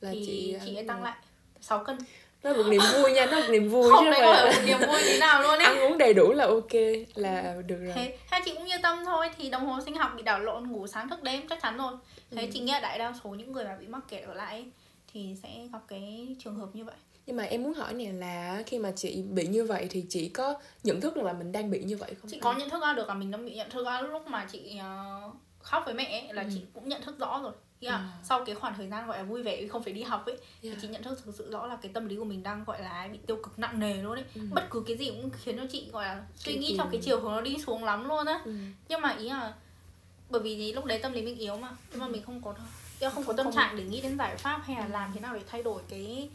Speaker 2: là thì chị chị ấy tăng lại 6 cân.
Speaker 1: Nó là một niềm vui nha nó là một niềm vui
Speaker 2: không chứ không phải là một niềm vui thế nào luôn ấy.
Speaker 1: ăn uống đầy đủ là ok là được rồi.
Speaker 2: Thế hai chị cũng như tâm thôi thì đồng hồ sinh học bị đảo lộn ngủ sáng thức đêm chắc chắn rồi. Thế ừ. chị nghĩ đại đa số những người mà bị mắc kẹt ở lại ấy, thì sẽ gặp cái trường hợp như vậy.
Speaker 1: Nhưng mà em muốn hỏi nè là khi mà chị bị như vậy thì chị có nhận thức được là mình đang bị như vậy không
Speaker 2: chị có nhận thức ra được là mình đang bị nhận thức ra lúc mà chị uh, khóc với mẹ ấy, là ừ. chị cũng nhận thức rõ rồi yeah. à. sau cái khoảng thời gian gọi là vui vẻ không phải đi học ấy yeah. thì chị nhận thức thực sự rõ là cái tâm lý của mình đang gọi là bị tiêu cực nặng nề luôn ấy ừ. bất cứ cái gì cũng khiến cho chị gọi là suy nghĩ trong cái chiều hướng nó đi xuống lắm luôn á ừ. nhưng mà ý là bởi vì lúc đấy tâm lý mình yếu mà nhưng mà ừ. mình không có không, không có tâm không. trạng để nghĩ đến giải pháp hay là ừ. làm thế nào để thay đổi cái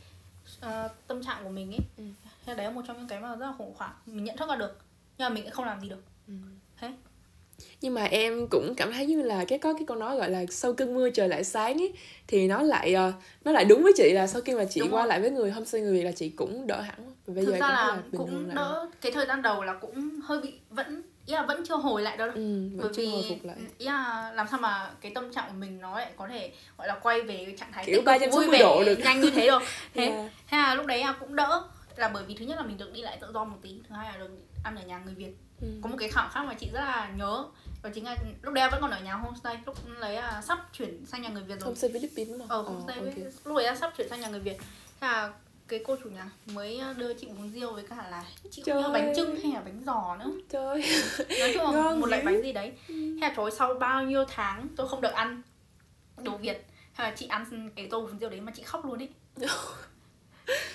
Speaker 2: uh, tâm trạng của mình ấy ừ. thế đấy là một trong những cái mà rất là khủng hoảng mình nhận thức ra được nhưng mà mình cũng không làm gì được ừ. thế
Speaker 1: nhưng mà em cũng cảm thấy như là cái có cái câu nói gọi là sau cơn mưa trời lại sáng ấy thì nó lại uh, nó lại đúng với chị là sau khi mà chị đúng qua rồi. lại với người homestay người việt là chị cũng đỡ hẳn
Speaker 2: bây Thực giờ ra là, là cũng đỡ lại. cái thời gian đầu là cũng hơi bị vẫn ý là vẫn chưa hồi lại đâu ừ, bởi vì ý là làm sao mà cái tâm trạng của mình nó lại có thể gọi là quay về cái trạng thái kiểu ba trăm vui vẻ độ được. nhanh như thế đâu *laughs* thế yeah. thế là lúc đấy là cũng đỡ là bởi vì thứ nhất là mình được đi lại tự do một tí thứ hai là được ăn ở nhà người việt ừ. có một cái khoản khác mà chị rất là nhớ đó chính là lúc đấy vẫn còn ở nhà homestay lúc lấy là sắp chuyển sang nhà người việt rồi
Speaker 1: homestay Philippines không?
Speaker 2: ờ homestay oh, okay. lúc đấy là sắp chuyển sang nhà người việt thế là cái cô chủ nhà mới đưa chị uống rượu với cả là chị không nhớ bánh trưng hay là bánh giò nữa
Speaker 1: trời
Speaker 2: nói chung là một loại bánh gì đấy ừ. thế là trời sau bao nhiêu tháng tôi không được ăn đồ việt hay là chị ăn cái tô uống rượu đấy mà chị khóc luôn ấy *laughs*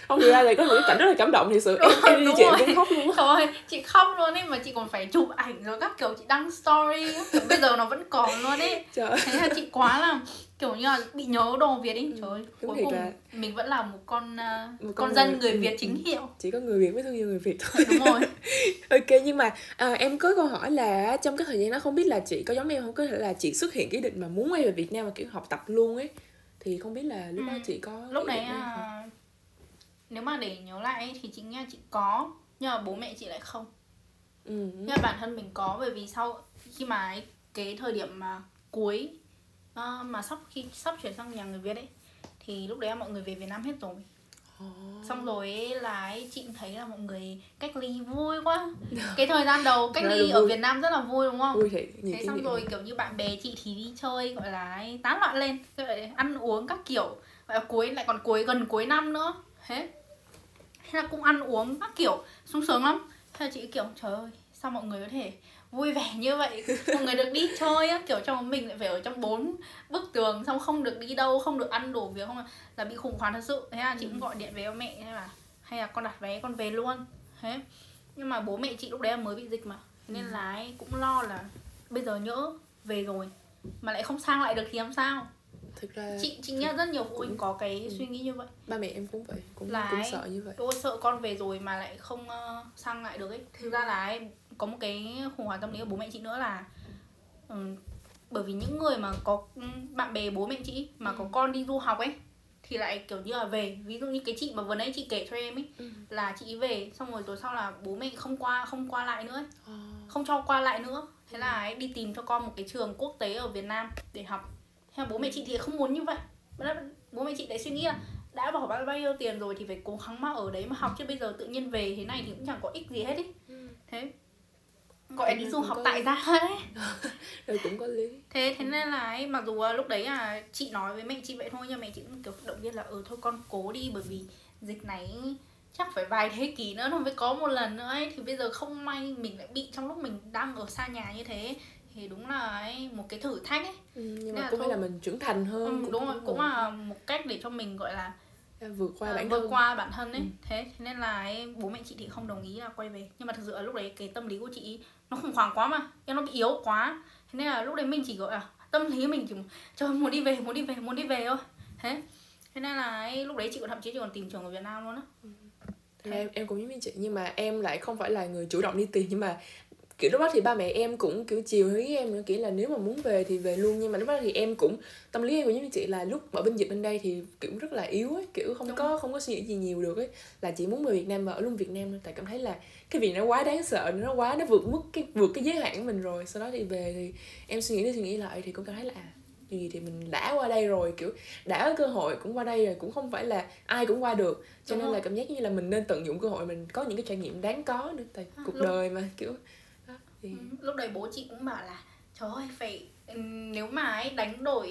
Speaker 1: không thì ra là có một cái cảnh rất là cảm động thì sự em, em đi chị cũng khóc luôn
Speaker 2: thôi chị khóc luôn ấy mà chị còn phải chụp ảnh rồi các kiểu chị đăng story bây giờ nó vẫn còn luôn ấy. Trời. thế là chị quá là kiểu như là bị nhớ đồ việt ấy. Trời ơi cuối cùng là... mình vẫn là một con uh, một con, con dân người, người việt chính hiệu.
Speaker 1: Chỉ có người việt mới thương yêu người việt
Speaker 2: thôi. Đúng rồi. *laughs*
Speaker 1: Ok nhưng mà à, em có câu hỏi là trong cái thời gian đó không biết là chị có giống em không? Có thể là chị xuất hiện cái định mà muốn quay về việt nam và kiểu học tập luôn ấy. Thì không biết là lúc ừ. đó chị có
Speaker 2: lúc à, nếu mà để nhớ lại ấy, thì chị nghe chị có nhưng mà bố mẹ chị lại không. Ừ. nhưng mà bản thân mình có bởi vì sau khi mà ấy, cái thời điểm mà cuối uh, mà sắp khi sắp chuyển sang nhà người Việt ấy thì lúc đấy mọi người về Việt Nam hết rồi. Xong rồi ấy, là ấy, chị thấy là mọi người cách ly vui quá. *laughs* Cái thời gian đầu cách ly ở Việt Nam rất là vui đúng không?
Speaker 1: Vui thì
Speaker 2: thế xong rồi kiểu như bạn bè chị thì đi chơi gọi là ấy, tán loạn lên. Rồi ăn uống các kiểu. Là cuối lại còn cuối gần cuối năm nữa. Thế thế là cũng ăn uống các kiểu sung sướng lắm. Thế là chị kiểu trời ơi sao mọi người có thể vui vẻ như vậy? Mọi người được đi chơi á kiểu trong mình lại phải ở trong bốn bức tường xong không được đi đâu không được ăn đồ việc không là bị khủng hoảng thật sự. Thế là chị cũng ừ. gọi điện về cho mẹ hay là hay là con đặt vé con về luôn. Thế nhưng mà bố mẹ chị lúc đấy là mới bị dịch mà. Nên ừ. là ấy, cũng lo là bây giờ nhỡ về rồi mà lại không sang lại được thì làm sao
Speaker 1: thực ra
Speaker 2: chị chị nghe rất nhiều phụ huynh có cái ừ. suy nghĩ như vậy
Speaker 1: ba mẹ em cũng vậy cũng là cũng sợ như vậy
Speaker 2: tôi sợ con về rồi mà lại không uh, sang lại được ấy thực ra là ấy, có một cái khủng hoảng tâm lý của bố mẹ chị nữa là um, bởi vì những người mà có bạn bè bố mẹ chị mà ừ. có con đi du học ấy thì lại kiểu như là về ví dụ như cái chị mà vừa nãy chị kể cho em ấy ừ. là chị về xong rồi rồi sau là bố mẹ không qua không qua lại nữa ấy. À. không cho qua lại nữa thế ừ. là ấy đi tìm cho con một cái trường quốc tế ở Việt Nam để học theo bố mẹ chị thì không muốn như vậy. Bố mẹ chị lại suy nghĩ là đã bỏ bao, bao nhiêu tiền rồi thì phải cố gắng mà ở đấy mà học chứ bây giờ tự nhiên về thế này thì cũng chẳng có ích gì hết ý. Ừ. thế. Gọi đi du học tại gia đấy *laughs*
Speaker 1: rồi cũng có lý.
Speaker 2: Thế thế nên là ấy, mặc dù lúc đấy là chị nói với mẹ chị vậy thôi nhưng mẹ chị cũng kiểu động viên là ừ thôi con cố đi bởi vì dịch này chắc phải vài thế kỷ nữa nó mới có một lần nữa ấy. Thì bây giờ không may mình lại bị trong lúc mình đang ở xa nhà như thế thì đúng là ấy, một cái thử thách ấy.
Speaker 1: Ừ, nhưng mà cũng phải là mình trưởng thành hơn
Speaker 2: ừ, cũng đúng rồi cũng là một cách để cho mình gọi là
Speaker 1: vượt qua à, bản
Speaker 2: vượt thân. qua bản thân ấy. Ừ. thế nên là ấy, bố mẹ chị thì không đồng ý là quay về. Nhưng mà thực sự ở lúc đấy cái tâm lý của chị nó khủng hoảng quá mà. Em nó bị yếu quá. Thế nên là lúc đấy mình chỉ gọi là tâm lý mình chỉ trời muốn đi về muốn đi về muốn đi về thôi. Thế thế nên là ấy, lúc đấy chị còn thậm chí chị còn tìm trường ở Việt Nam luôn á. Ừ.
Speaker 1: em em cũng giống như chị nhưng mà em lại không phải là người chủ động đi tìm nhưng mà kiểu lúc đó thì ba mẹ em cũng kiểu chiều ý em nữa kiểu là nếu mà muốn về thì về luôn. Nhưng mà lúc đó thì em cũng tâm lý em cũng giống như chị là lúc ở bên dịch bên đây thì kiểu rất là yếu ấy kiểu không Đúng. có không có suy nghĩ gì nhiều được ấy. Là chỉ muốn về Việt Nam và ở luôn Việt Nam thôi. Tại cảm thấy là cái việc nó quá đáng sợ nó quá nó vượt mức cái vượt cái giới hạn của mình rồi. Sau đó thì về thì em suy nghĩ đi suy nghĩ lại thì cũng cảm thấy là à, gì thì mình đã qua đây rồi kiểu đã có cơ hội cũng qua đây rồi cũng không phải là ai cũng qua được. Cho Đúng nên rồi. là cảm giác như là mình nên tận dụng cơ hội mình có những cái trải nghiệm đáng có nữa tại à, cuộc lúc... đời mà kiểu
Speaker 2: thì... Ừ, lúc đấy bố chị cũng bảo là trời ơi phải ừ, nếu mà ấy đánh đổi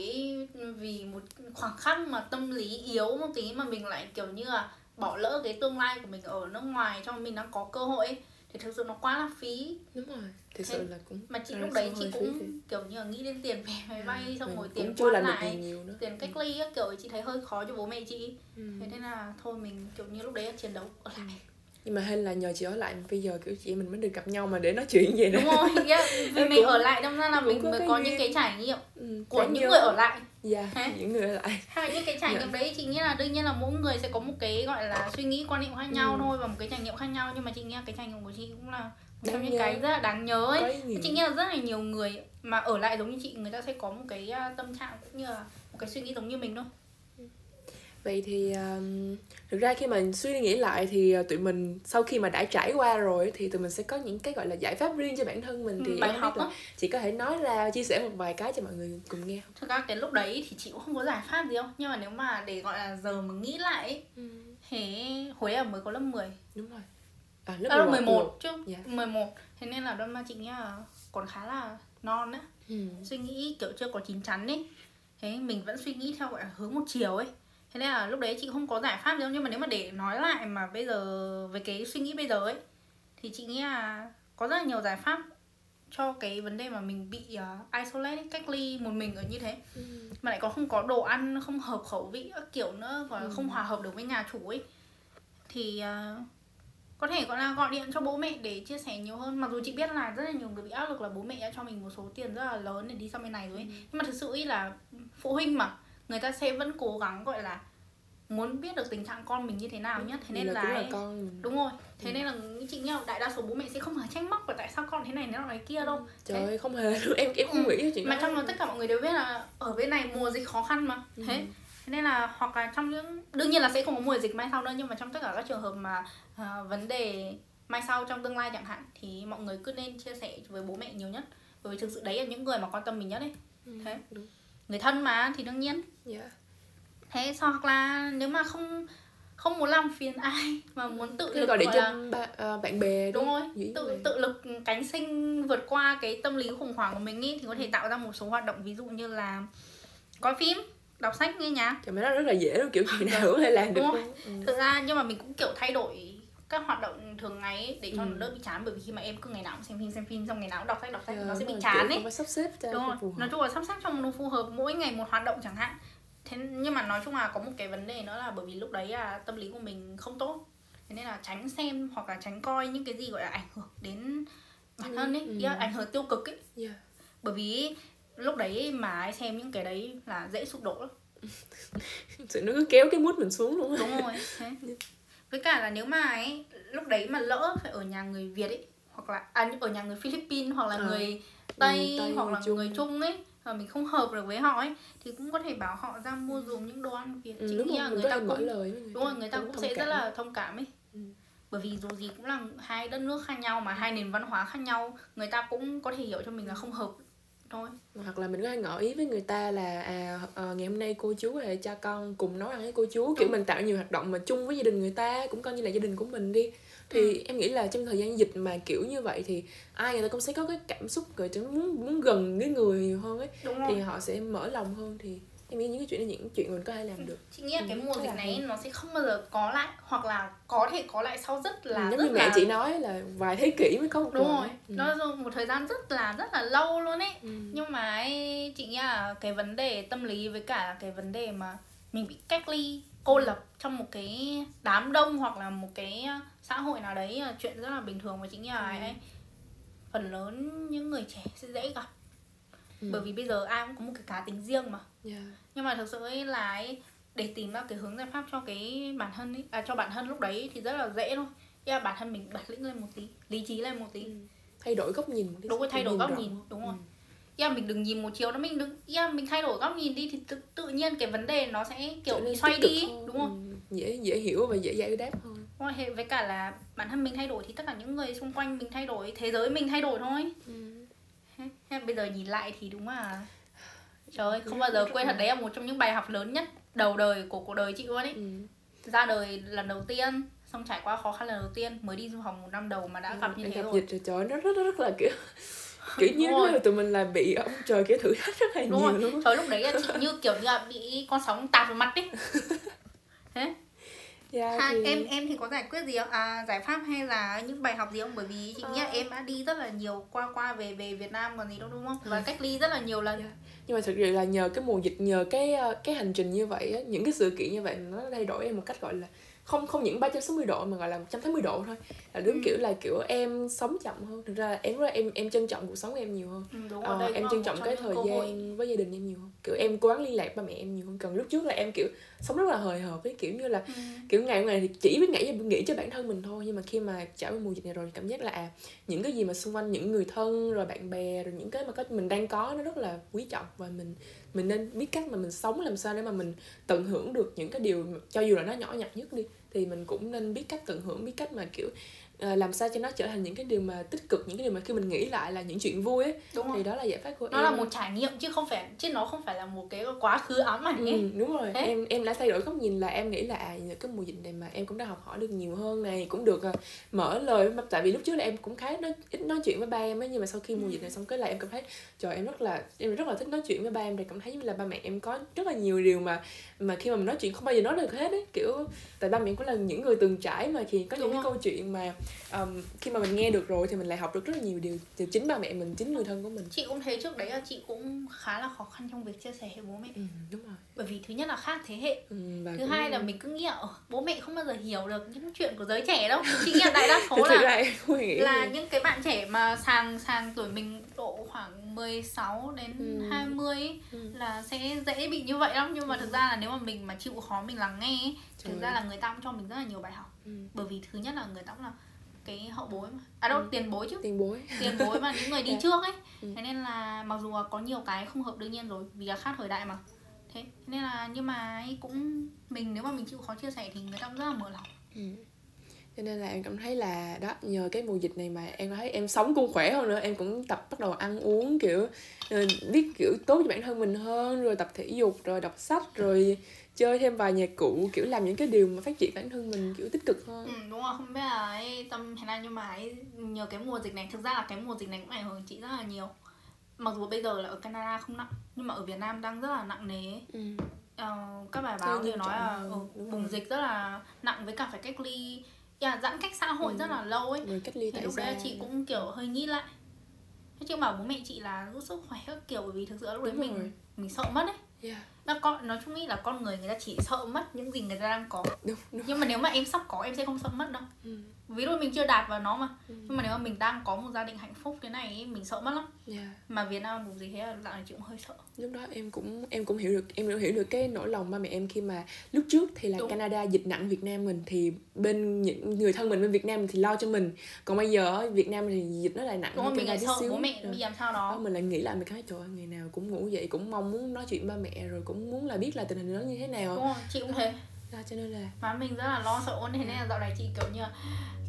Speaker 2: vì một khoảng khắc mà tâm lý yếu một tí mà mình lại kiểu như là bỏ lỡ cái tương lai của mình ở nước ngoài cho mình đang có cơ hội ấy, thì thực sự nó quá là phí.
Speaker 1: Đúng rồi. Thực sự là cũng
Speaker 2: mà chị lúc đấy chị cũng phí. kiểu như là nghĩ đến tiền vé máy bay à, xong rồi tiền chưa làm lại nhiều nữa. tiền cách ly á kiểu chị thấy hơi khó cho bố mẹ chị. Ừ. thế nên là thôi mình kiểu như lúc đấy chiến đấu ở lại
Speaker 1: nhưng mà hay là nhờ chị ở lại bây giờ kiểu chị mình mới được gặp nhau mà để nói chuyện vậy
Speaker 2: đó. Đúng rồi yeah. *laughs* vì mình ở lại đâm ra là mình mới có, những cái trải nghiệm ừ, của những người ở lại.
Speaker 1: Dạ yeah, *laughs* những người ở lại.
Speaker 2: Hay là những cái trải nghiệm yeah. đấy chị nghĩ là đương nhiên là mỗi người sẽ có một cái gọi là suy nghĩ quan niệm khác nhau ừ. thôi và một cái trải nghiệm khác nhau. Nhưng mà chị nghĩ là cái trải nghiệm của chị cũng là một trong những cái rất là đáng nhớ ấy. Chị nghĩ là rất là nhiều người mà ở lại giống như chị người ta sẽ có một cái tâm trạng cũng như là một cái suy nghĩ giống như mình thôi
Speaker 1: vậy thì um, thực ra khi mà suy nghĩ lại thì uh, tụi mình sau khi mà đã trải qua rồi thì tụi mình sẽ có những cái gọi là giải pháp riêng cho bản thân mình thì ừ, bài học chị có thể nói ra chia sẻ một vài cái cho mọi người cùng nghe không?
Speaker 2: Thực ra cái lúc đấy thì chị cũng không có giải pháp gì đâu nhưng mà nếu mà để gọi là giờ mà nghĩ lại ừ. thế hồi là mới có lớp 10
Speaker 1: đúng rồi.
Speaker 2: À, lớp, à, lớp 11, 11 chứ. Yeah. Dạ. 11 thế nên là đơn mà chị nghĩ là còn khá là non á. Ừ. suy nghĩ kiểu chưa có chín chắn ấy. Thế mình vẫn suy nghĩ theo gọi là hướng một chiều ấy thế nên là lúc đấy chị không có giải pháp đâu nhưng mà nếu mà để nói lại mà bây giờ về cái suy nghĩ bây giờ ấy thì chị nghĩ là có rất là nhiều giải pháp cho cái vấn đề mà mình bị uh, isolate cách ly một mình ở như thế ừ. mà lại có không có đồ ăn không hợp khẩu vị các kiểu nữa và ừ. không hòa hợp được với nhà chủ ấy thì uh, có thể gọi là gọi điện cho bố mẹ để chia sẻ nhiều hơn mặc dù chị biết là rất là nhiều người bị áp lực là bố mẹ đã cho mình một số tiền rất là lớn để đi sang bên này rồi ấy. Ừ. nhưng mà thực sự ý là phụ huynh mà người ta sẽ vẫn cố gắng gọi là muốn biết được tình trạng con mình như thế nào nhất thế nên là, là con đúng rồi. Thế ừ. nên là chị nghĩ đại đa số bố mẹ sẽ không hề trách móc và tại sao con thế này nó này kia đâu.
Speaker 1: Trời ơi không hề em em không ừ. nghĩ
Speaker 2: chuyện mà trong đó tất cả mọi người đều biết là ở bên này mùa dịch khó khăn mà. Ừ. thế thế nên là hoặc là trong những đương nhiên là sẽ không có mùa dịch mai sau đâu nhưng mà trong tất cả các trường hợp mà uh, vấn đề mai sau trong tương lai chẳng hạn thì mọi người cứ nên chia sẻ với bố mẹ nhiều nhất. Bởi vì thực sự đấy là những người mà quan tâm mình nhất ấy.
Speaker 1: Ừ,
Speaker 2: thế.
Speaker 1: đúng.
Speaker 2: Người thân mà thì đương nhiên
Speaker 1: yeah.
Speaker 2: thế hoặc là nếu mà không không muốn làm phiền ai *laughs* mà muốn tự
Speaker 1: Thế
Speaker 2: lực
Speaker 1: gọi
Speaker 2: gọi
Speaker 1: cho
Speaker 2: là
Speaker 1: ba, uh, bạn bè
Speaker 2: đúng rồi
Speaker 1: Dĩ
Speaker 2: tự
Speaker 1: vậy.
Speaker 2: tự lực cánh sinh vượt qua cái tâm lý khủng hoảng của mình ý thì có thể tạo ra một số hoạt động ví dụ như là coi phim đọc sách nghe nhạc
Speaker 1: Trời mấy đó rất là dễ luôn kiểu *laughs* gì nào cũng có thể làm được
Speaker 2: Đúng
Speaker 1: luôn. Ừ.
Speaker 2: thực ra nhưng mà mình cũng kiểu thay đổi các hoạt động thường ngày ấy để cho
Speaker 1: Ừ.
Speaker 2: nó đỡ bị chán bởi vì khi mà em cứ ngày nào cũng xem phim xem phim xong ngày nào cũng đọc sách đọc sách
Speaker 1: Ờ,
Speaker 2: nó sẽ bị
Speaker 1: đúng rồi,
Speaker 2: chán ấy.
Speaker 1: Không sắp xếp
Speaker 2: đúng rồi nói chung là sắp xếp cho nó phù hợp mỗi ngày một hoạt động chẳng hạn. Thế nhưng mà nói chung là có một cái vấn đề nữa là bởi vì lúc đấy là tâm lý của mình không tốt. Thế nên là tránh xem hoặc là tránh coi những cái gì gọi là ảnh hưởng đến bản thân ấy
Speaker 1: Ừ,
Speaker 2: là ảnh hưởng tiêu cực ấy.
Speaker 1: Yeah.
Speaker 2: bởi vì lúc đấy mà ai xem những cái đấy là dễ sụp đổ lắm. *laughs*
Speaker 1: Sự nó cứ kéo cái mút mình xuống luôn á.
Speaker 2: đúng rồi thế với cả là nếu mà ấy lúc đấy mà lỡ phải ở nhà người việt ấy hoặc là à, ở nhà người philippines hoặc là
Speaker 1: Ờ.
Speaker 2: người tây,
Speaker 1: Tây,
Speaker 2: hoặc là
Speaker 1: Trung.
Speaker 2: người trung ấy mà mình không hợp được với họ ấy thì cũng có thể bảo họ ra mua dùng những đồ ăn việt
Speaker 1: Ừ,
Speaker 2: chính
Speaker 1: đúng
Speaker 2: nghĩ
Speaker 1: rồi,
Speaker 2: là
Speaker 1: mình
Speaker 2: người ta cũng
Speaker 1: lời
Speaker 2: đúng rồi người ta cũng
Speaker 1: thông
Speaker 2: sẽ rất là thông cảm ấy
Speaker 1: Ừ.
Speaker 2: bởi vì dù gì cũng là hai đất nước khác nhau mà hai nền văn hóa khác nhau người ta cũng có thể hiểu cho mình là không hợp thôi.
Speaker 1: Hoặc là mình có thể ngỏ ý với người ta là à ờ, ngày hôm nay cô chú hay cha con cùng nấu ăn với cô chú. Kiểu
Speaker 2: Đúng.
Speaker 1: mình tạo nhiều hoạt động mà chung với gia đình người ta cũng coi như là gia đình của mình đi. Thì
Speaker 2: Ừ.
Speaker 1: em nghĩ là trong thời gian dịch mà kiểu như vậy thì ai người ta cũng sẽ có cái cảm xúc rồi chứ muốn muốn gần cái người nhiều hơn ấy.
Speaker 2: Đúng
Speaker 1: thì
Speaker 2: rồi.
Speaker 1: họ sẽ mở lòng hơn thì em nghĩ những cái chuyện này những chuyện mình có thể làm được
Speaker 2: chị nghĩ là cái
Speaker 1: Ừ,
Speaker 2: mùa
Speaker 1: rất
Speaker 2: dịch
Speaker 1: là
Speaker 2: này nó sẽ không bao giờ có lại hoặc là có thể có lại sau rất là
Speaker 1: Ừ, giống
Speaker 2: rất
Speaker 1: như mẹ
Speaker 2: là
Speaker 1: chị nói là vài thế kỷ mới có một
Speaker 2: đúng rồi.
Speaker 1: Ừ.
Speaker 2: nó là một thời gian rất là rất là lâu luôn ấy
Speaker 1: Ừ.
Speaker 2: nhưng mà ấy, chị nghĩ là cái vấn đề tâm lý với cả cái vấn đề mà mình bị cách ly cô lập trong một cái đám đông hoặc là một cái xã hội nào đấy là chuyện rất là bình thường và chị nghĩ là
Speaker 1: Ừ.
Speaker 2: ấy, phần lớn những người trẻ sẽ dễ gặp
Speaker 1: Ừ.
Speaker 2: bởi vì bây giờ ai cũng có một cái cá tính riêng mà
Speaker 1: Yeah.
Speaker 2: Nhưng mà thực sự ấy là ấy, để tìm ra cái hướng giải pháp cho cái bản thân ấy, à, cho bản thân lúc đấy thì rất là dễ thôi là bản thân mình bản lĩnh lên một tí lý trí lên một tí
Speaker 1: Ừ. thay đổi góc nhìn
Speaker 2: đúng rồi thay đổi góc nhìn đúng rồi
Speaker 1: Ừ.
Speaker 2: Ý là mình đừng nhìn một chiều đó mình đừng là mình thay đổi góc nhìn đi thì tự, tự nhiên cái vấn đề nó sẽ kiểu bị xoay đi
Speaker 1: hơn.
Speaker 2: đúng không
Speaker 1: Ừ. dễ dễ hiểu và dễ giải đáp hơn
Speaker 2: rồi hệ- với cả là bản thân mình thay đổi thì tất cả những người xung quanh mình thay đổi thế giới mình thay đổi thôi
Speaker 1: ừ.
Speaker 2: Bây giờ nhìn lại thì đúng là trời ơi không bao giờ quên thật đấy là một trong những bài học lớn nhất đầu đời của cuộc đời chị luôn ấy.
Speaker 1: Ừ.
Speaker 2: ra đời lần đầu tiên xong trải qua khó khăn lần đầu tiên mới đi du học một năm đầu mà đã gặp như thế
Speaker 1: gặp
Speaker 2: rồi.
Speaker 1: dịch trời nó rất rất rất là kiểu *laughs* kiểu như là tụi mình là bị ông trời kiểu thử thách rất là
Speaker 2: đúng
Speaker 1: nhiều
Speaker 2: rồi.
Speaker 1: luôn.
Speaker 2: Trời lúc đấy là chị như kiểu như là bị con sóng tạt vào mặt ấy. *laughs* Thế.
Speaker 1: Dạ,
Speaker 2: ha,
Speaker 1: thì-
Speaker 2: em em thì có giải quyết gì không? À giải pháp hay là những bài học gì không? Bởi vì chị nghĩ là
Speaker 1: Ờ.
Speaker 2: em đã đi rất là nhiều qua qua về về Việt Nam còn gì đâu đúng không? Và cách ly rất là nhiều lần.
Speaker 1: Dạ nhưng mà thực sự là nhờ cái mùa dịch nhờ cái ờ, cái hành trình như vậy á, những cái sự kiện như vậy nó thay đổi em một cách gọi là không không những 360 độ mà gọi là 180 độ thôi. Là đúng
Speaker 2: Ừ.
Speaker 1: kiểu là kiểu em sống chậm hơn. Thực ra là em em em trân trọng cuộc sống của em nhiều hơn.
Speaker 2: Ừ, đúng
Speaker 1: Ờ,
Speaker 2: rồi, đây
Speaker 1: em trân trọng cái thời
Speaker 2: cơ hội.
Speaker 1: gian với gia đình em nhiều hơn. Kiểu em cố gắng liên lạc ba mẹ em nhiều hơn. Còn lúc trước là em kiểu sống rất là hời hợt với kiểu như là
Speaker 2: Ừ.
Speaker 1: kiểu ngày ngày thì chỉ biết nghĩ nghĩ cho bản thân mình thôi. Nhưng mà khi mà trải qua mùa dịch này rồi cảm giác là à những cái gì mà xung quanh những người thân rồi bạn bè rồi những cái mà có mình đang có nó rất là quý trọng. Và mình mình nên biết cách mà mình sống làm sao để mà mình tận hưởng được những cái điều cho dù là nó nhỏ nhặt nhất đi thì mình cũng nên biết cách tận hưởng biết cách mà kiểu làm sao cho nó trở thành những cái điều mà tích cực những cái điều mà khi mình nghĩ lại là những chuyện vui ấy.
Speaker 2: Đúng rồi.
Speaker 1: thì đó là giải pháp của
Speaker 2: nó
Speaker 1: em
Speaker 2: là một trải nghiệm chứ không phải chứ nó không phải là một cái quá khứ ám ảnh ấy.
Speaker 1: Ừ, đúng rồi.
Speaker 2: Thế?
Speaker 1: em em đã thay đổi góc nhìn là em nghĩ là à nhờ cái mùa dịch này mà em cũng đã học hỏi được nhiều hơn này cũng được à, mở lời tại vì lúc trước là em cũng khá nói, ít nói chuyện với ba em ấy nhưng mà sau khi mùa dịch này xong cái là em cảm thấy trời em rất là em rất là thích nói chuyện với ba em. Thì cảm thấy là ba mẹ em có rất là nhiều điều mà mà khi mà mình nói chuyện không bao giờ nói được hết ấy. Kiểu tại ba mẹ cũng là những người từng trải mà thì có những
Speaker 2: Đúng
Speaker 1: cái
Speaker 2: rồi.
Speaker 1: câu chuyện mà um, khi mà mình nghe được rồi thì mình lại học được rất là nhiều điều từ chính ba mẹ mình chính người thân của mình.
Speaker 2: Chị cũng thấy trước đấy là chị cũng khá là khó khăn trong việc chia sẻ với bố mẹ.
Speaker 1: Ừ, đúng rồi.
Speaker 2: Bởi vì thứ nhất là khác thế hệ
Speaker 1: ừ,
Speaker 2: thứ
Speaker 1: cũng-
Speaker 2: hai là mình cứ nghĩ là "Ờ, bố mẹ không bao giờ hiểu được những chuyện của giới trẻ đâu. Chị nghĩ là đại đa số *laughs* là là những cái bạn trẻ mà sàng sàng tuổi mình độ khoảng 16 đến
Speaker 1: Ừ.
Speaker 2: 20 ấy,
Speaker 1: Ừ.
Speaker 2: là sẽ dễ bị như vậy lắm. Nhưng mà thực ra là nếu mà mình mà chịu khó mình lắng nghe ấy, thực ra là người ta cũng cho mình rất là nhiều bài học.
Speaker 1: Ừ.
Speaker 2: bởi vì thứ nhất là người ta cũng là cái hậu bối mà à đâu
Speaker 1: Ừ.
Speaker 2: tiền bối chứ
Speaker 1: tiền bối
Speaker 2: tiền bối mà những người đi *laughs*
Speaker 1: Dạ.
Speaker 2: trước ấy
Speaker 1: Ừ.
Speaker 2: thế nên là mặc dù có nhiều cái không hợp đương nhiên rồi vì là khác thời đại mà thế nên là nhưng mà ấy cũng mình nếu mà mình chịu khó chia sẻ thì người ta cũng rất là mở lòng
Speaker 1: Ừ. cho nên là em cảm thấy là đó nhờ cái mùa dịch này mà em thấy em sống cũng khỏe hơn nữa em cũng tập bắt đầu ăn uống kiểu ờ, biết kiểu tốt cho bản thân mình hơn rồi tập thể dục rồi đọc sách rồi chơi thêm vài nhạc cụ kiểu làm những cái điều mà phát triển bản thân mình kiểu tích cực hơn.
Speaker 2: Ừ, đúng rồi không biết là ấy, tâm thế nào nhưng mà ấy, nhờ cái mùa dịch này thực ra là cái mùa dịch này cũng ảnh hưởng chị rất là nhiều. Mặc dù bây giờ là ở Canada không nặng nhưng mà ở Việt Nam đang rất là nặng nề
Speaker 1: ừ.
Speaker 2: Ờ, các bài báo thì nói là ừ, bùng dịch rất là nặng với cả phải cách ly yeah, giãn cách xã hội ừ. rất là lâu ấy.
Speaker 1: rồi cách ly
Speaker 2: thì lúc đấy chị cũng kiểu hơi nghĩ lại. Thế chứ bảo bố mẹ chị là rất sức khỏe các kiểu bởi vì thực sự lúc đấy mình rồi. mình sợ mất ấy
Speaker 1: yeah.
Speaker 2: Nó con nói chung nghĩ là con người người ta chỉ sợ mất những gì người ta đang có
Speaker 1: đúng, đúng.
Speaker 2: nhưng mà nếu mà em sắp có em sẽ không sợ mất đâu ừ. Ví dụ mình chưa đạt vào nó mà ừ. nhưng mà nếu mà mình đang có một gia đình hạnh phúc thế này mình sợ mất lắm
Speaker 1: yeah.
Speaker 2: mà Việt Nam một gì thế là dạo này chị cũng hơi sợ
Speaker 1: lúc đó em cũng em cũng hiểu được em cũng hiểu được cái nỗi lòng ba mẹ em khi mà lúc trước thì là đúng. Canada dịch nặng Việt Nam mình thì bên những người thân mình bên Việt Nam thì lo cho mình còn bây giờ Việt Nam thì dịch nó lại nặng
Speaker 2: đúng hơn mình lại sợ xíu. bố mẹ bị làm sao đó.
Speaker 1: đó mình lại nghĩ lại mình cái trời ơi ngày nào cũng ngủ dậy cũng mong muốn nói chuyện ba mẹ rồi cũng muốn là biết là tình hình nó như thế nào
Speaker 2: đúng rồi chị cũng thế
Speaker 1: đó, cho nên là
Speaker 2: má mình rất là lo sợ thế nên là dạo này chị kiểu như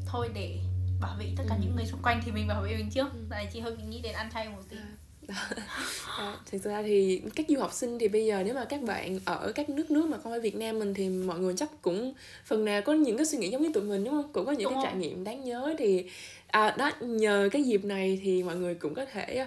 Speaker 2: thôi để bảo vệ tất cả ừ. những người xung quanh thì mình bảo vệ mình trước ừ. này chị hơi bị nghĩ đến ăn chay một tí *laughs*
Speaker 1: à, thực ra thì các du học sinh thì bây giờ nếu mà các bạn ở các nước nước mà không phải Việt Nam mình thì mọi người chắc cũng phần nào có những cái suy nghĩ giống như tụi mình đúng không cũng có những đúng cái rồi. trải nghiệm đáng nhớ thì à, đó nhờ cái dịp này thì mọi người cũng có thể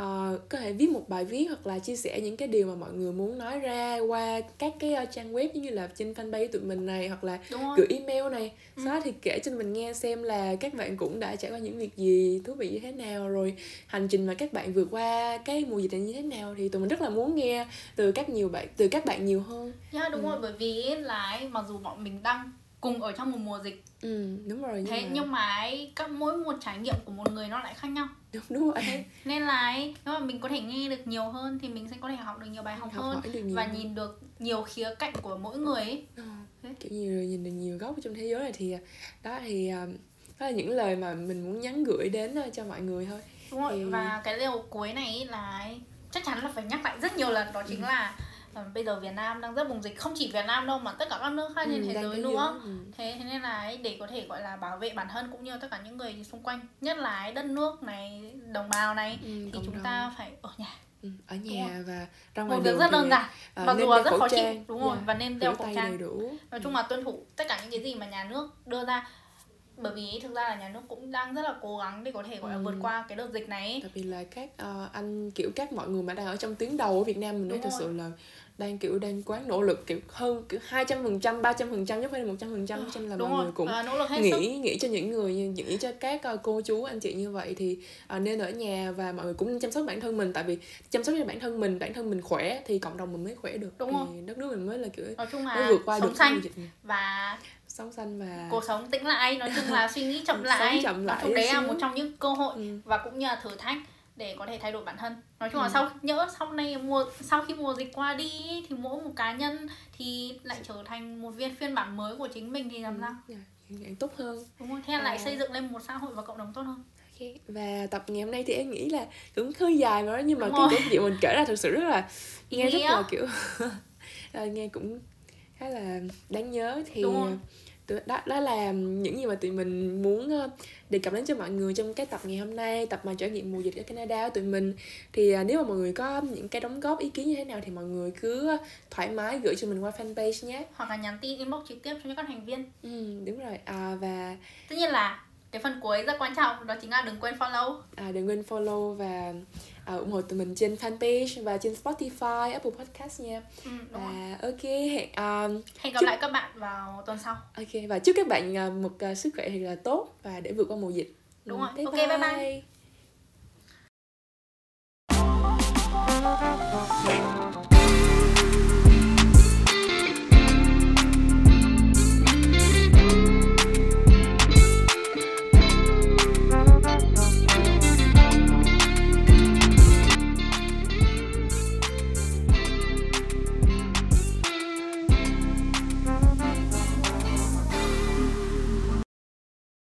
Speaker 1: uh, có thể viết một bài viết hoặc là chia sẻ những cái điều mà mọi người muốn nói ra qua các cái uh, trang web như là trên fanpage tụi mình này hoặc là gửi email này ừ. sau đó thì kể cho mình nghe xem là các bạn cũng đã trải qua những việc gì thú vị như thế nào rồi hành trình mà các bạn vượt qua cái mùa dịch này như thế nào thì tụi mình rất là muốn nghe từ các nhiều bạn từ các bạn nhiều hơn
Speaker 2: yeah, dạ, đúng ừ. rồi bởi vì là mặc dù bọn mình đang cùng ở trong một mùa dịch.
Speaker 1: Ừ đúng rồi
Speaker 2: nhưng thế mà... nhưng mà ấy, các mỗi một trải nghiệm của một người nó lại khác nhau. *laughs*
Speaker 1: Đúng đúng rồi.
Speaker 2: Thế *laughs* nên là ấy, nếu mà mình có thể nghe được nhiều hơn thì mình sẽ có thể học được nhiều bài học, học hơn và nhìn được nhiều khía cạnh của mỗi người ấy.
Speaker 1: Ừ. kiểu nhiều nhìn được nhiều góc trong thế giới này thì đó thì à, đó là những lời mà mình muốn nhắn gửi đến à, cho mọi người thôi.
Speaker 2: Đúng rồi thì... và cái điều cuối này là chắc chắn là phải nhắc lại rất nhiều lần đó chính ừ. là Ờ, bây giờ Việt Nam đang rất bùng dịch không chỉ Việt Nam đâu mà tất cả các nước khác trên ừ, thế giới nữa ừ. thế thế nên là ấy, để có thể gọi là bảo vệ bản thân cũng như tất cả những người xung quanh nhất là ấy, đất nước này đồng bào này ừ, thì chúng đồng. ta phải ở nhà
Speaker 1: ừ, ở nhà và ra
Speaker 2: ngoài việc rất đơn giản uh, mặc dù rất khó chịu đúng rồi yeah, dạ, và nên đeo khẩu trang
Speaker 1: đủ.
Speaker 2: nói chung là tuân thủ tất cả những cái gì mà nhà nước đưa ra bởi vì thực ra là nhà nước cũng đang rất là cố gắng để có thể gọi là ừ. vượt qua cái đợt dịch này
Speaker 1: tại vì là các uh, anh kiểu các mọi người mà đang ở trong tuyến đầu ở Việt Nam mình nói thật sự là đang kiểu đang quá nỗ lực kiểu hơn kiểu hai trăm phần trăm ba trăm phần trăm chứ không phải là một trăm phần trăm cho nên là mọi
Speaker 2: rồi.
Speaker 1: người cũng
Speaker 2: à, nỗ lực hết
Speaker 1: nghĩ
Speaker 2: sức.
Speaker 1: nghĩ cho những người nghĩ cho các uh, cô chú anh chị như vậy thì uh, nên ở nhà và mọi người cũng chăm sóc bản thân mình tại vì chăm sóc cho bản thân mình bản thân mình khỏe thì cộng đồng mình mới khỏe được
Speaker 2: Đúng
Speaker 1: thì
Speaker 2: rồi.
Speaker 1: đất nước mình mới là kiểu
Speaker 2: nói chung là mới vượt qua được xanh dịch và
Speaker 1: sống xanh và
Speaker 2: cuộc sống tĩnh lại nói chung là suy nghĩ chậm *laughs* lại,
Speaker 1: chậm lại
Speaker 2: đấy là một trong những cơ hội ừ. và cũng như là thử thách để có thể thay đổi bản thân nói chung là ừ. sau nhỡ sau này mùa sau khi mùa dịch qua đi thì mỗi một cá nhân thì lại trở thành một viên phiên bản mới của chính mình thì làm ừ. sao
Speaker 1: yeah, tốt hơn
Speaker 2: đúng không thế là lại xây dựng lên một xã hội và cộng đồng tốt hơn
Speaker 1: okay. và tập ngày hôm nay thì em nghĩ là cũng hơi dài rồi nhưng mà đúng cái câu chuyện mình kể ra thực sự rất là nghe rất là kiểu *laughs* nghe cũng khá là đáng nhớ thì đó đó là những gì mà tụi mình muốn ờ, đề cập đến cho mọi người trong cái tập ngày hôm nay tập mà trải nghiệm mùa dịch ở Canada của tụi mình. Thì ờ, nếu mà mọi người có những cái đóng góp ý kiến như thế nào thì mọi người cứ thoải mái gửi cho mình qua fanpage nhé.
Speaker 2: Hoặc là nhắn tin inbox trực tiếp cho những các thành viên.
Speaker 1: Ừ đúng rồi. À, và
Speaker 2: tất nhiên là cái phần cuối rất quan trọng đó chính là đừng quên follow.
Speaker 1: À, đừng quên follow và uh, ủng hộ tụi mình trên fanpage và trên Spotify, Apple Podcast nha.
Speaker 2: Ừ, đúng
Speaker 1: và rồi. ok hẹn um,
Speaker 2: hẹn gặp chúc... lại các bạn vào tuần sau.
Speaker 1: Ok và chúc các bạn uh, một uh, sức khỏe thật là tốt và để vượt qua mùa dịch.
Speaker 2: Đúng ừ, rồi. Bye ok bye bye. bye. bye.